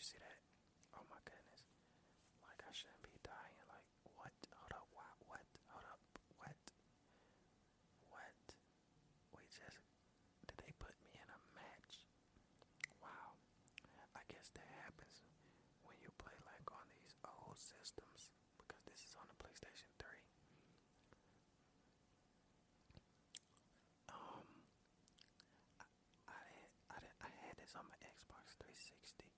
You see that? Oh my goodness. Like, I shouldn't be dying. Like, what? Hold up. What? What? Hold up. What? What? We just. Did they put me in a match? Wow. I guess that happens when you play, like, on these old systems. Because this is on the PlayStation 3. Um, I had, I did, I had this on my Xbox 360,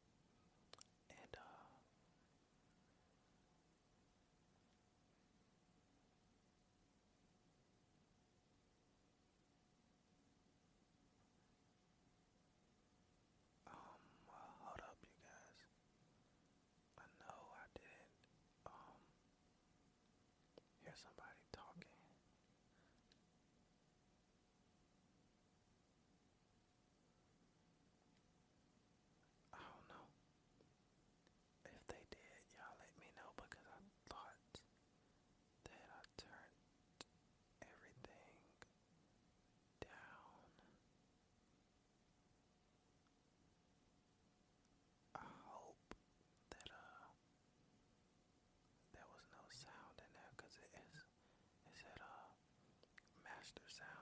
faster sound.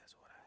That's what I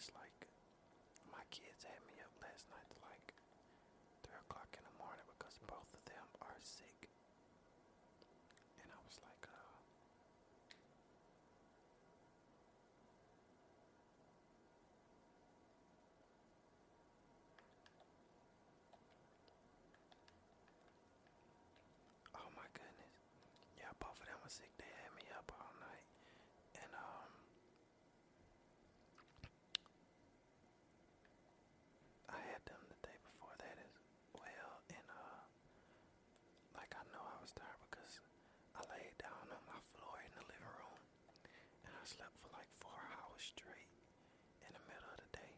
It's like my kids had me up last night to like three o'clock in the morning because both of them are sick. And I was like, uh Oh my goodness. Yeah, both of them are sick I slept for like four hours straight in the middle of the day.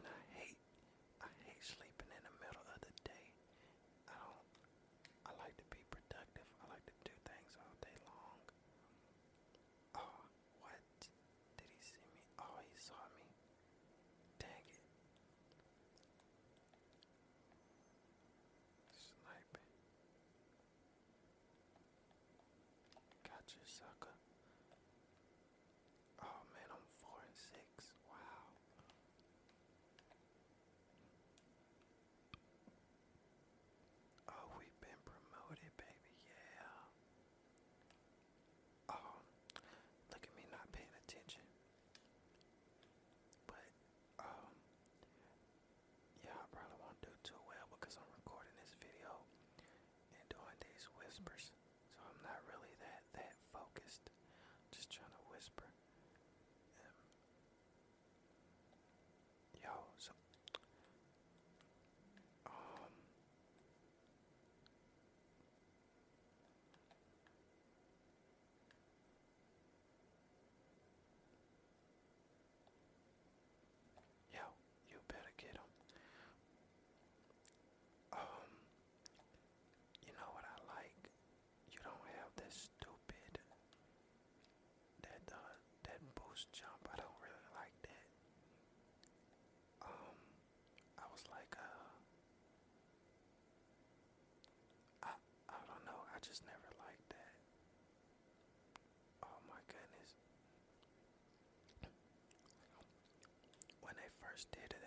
And I hate, I hate sleeping in the middle of the day. I don't, I like to be productive. I like to do things all day long. Oh, what? Did he see me? Oh, he saw me. Dang it. Sniping. Gotcha, sucker. Oh man, I'm four and six. Wow. Oh, we've been promoted, baby. Yeah. Oh, look at me not paying attention. But, um, yeah, I probably won't do too well because I'm recording this video and doing these whispers. So I'm not really that that focused. Just trying to whisper. Um, yo, so um Yo, you better get him. Um, you know what I like? You don't have that stupid that uh that boost jump. I don't really like that. Um, I was like uh I I don't know. I just never liked that. Oh my goodness. When they first did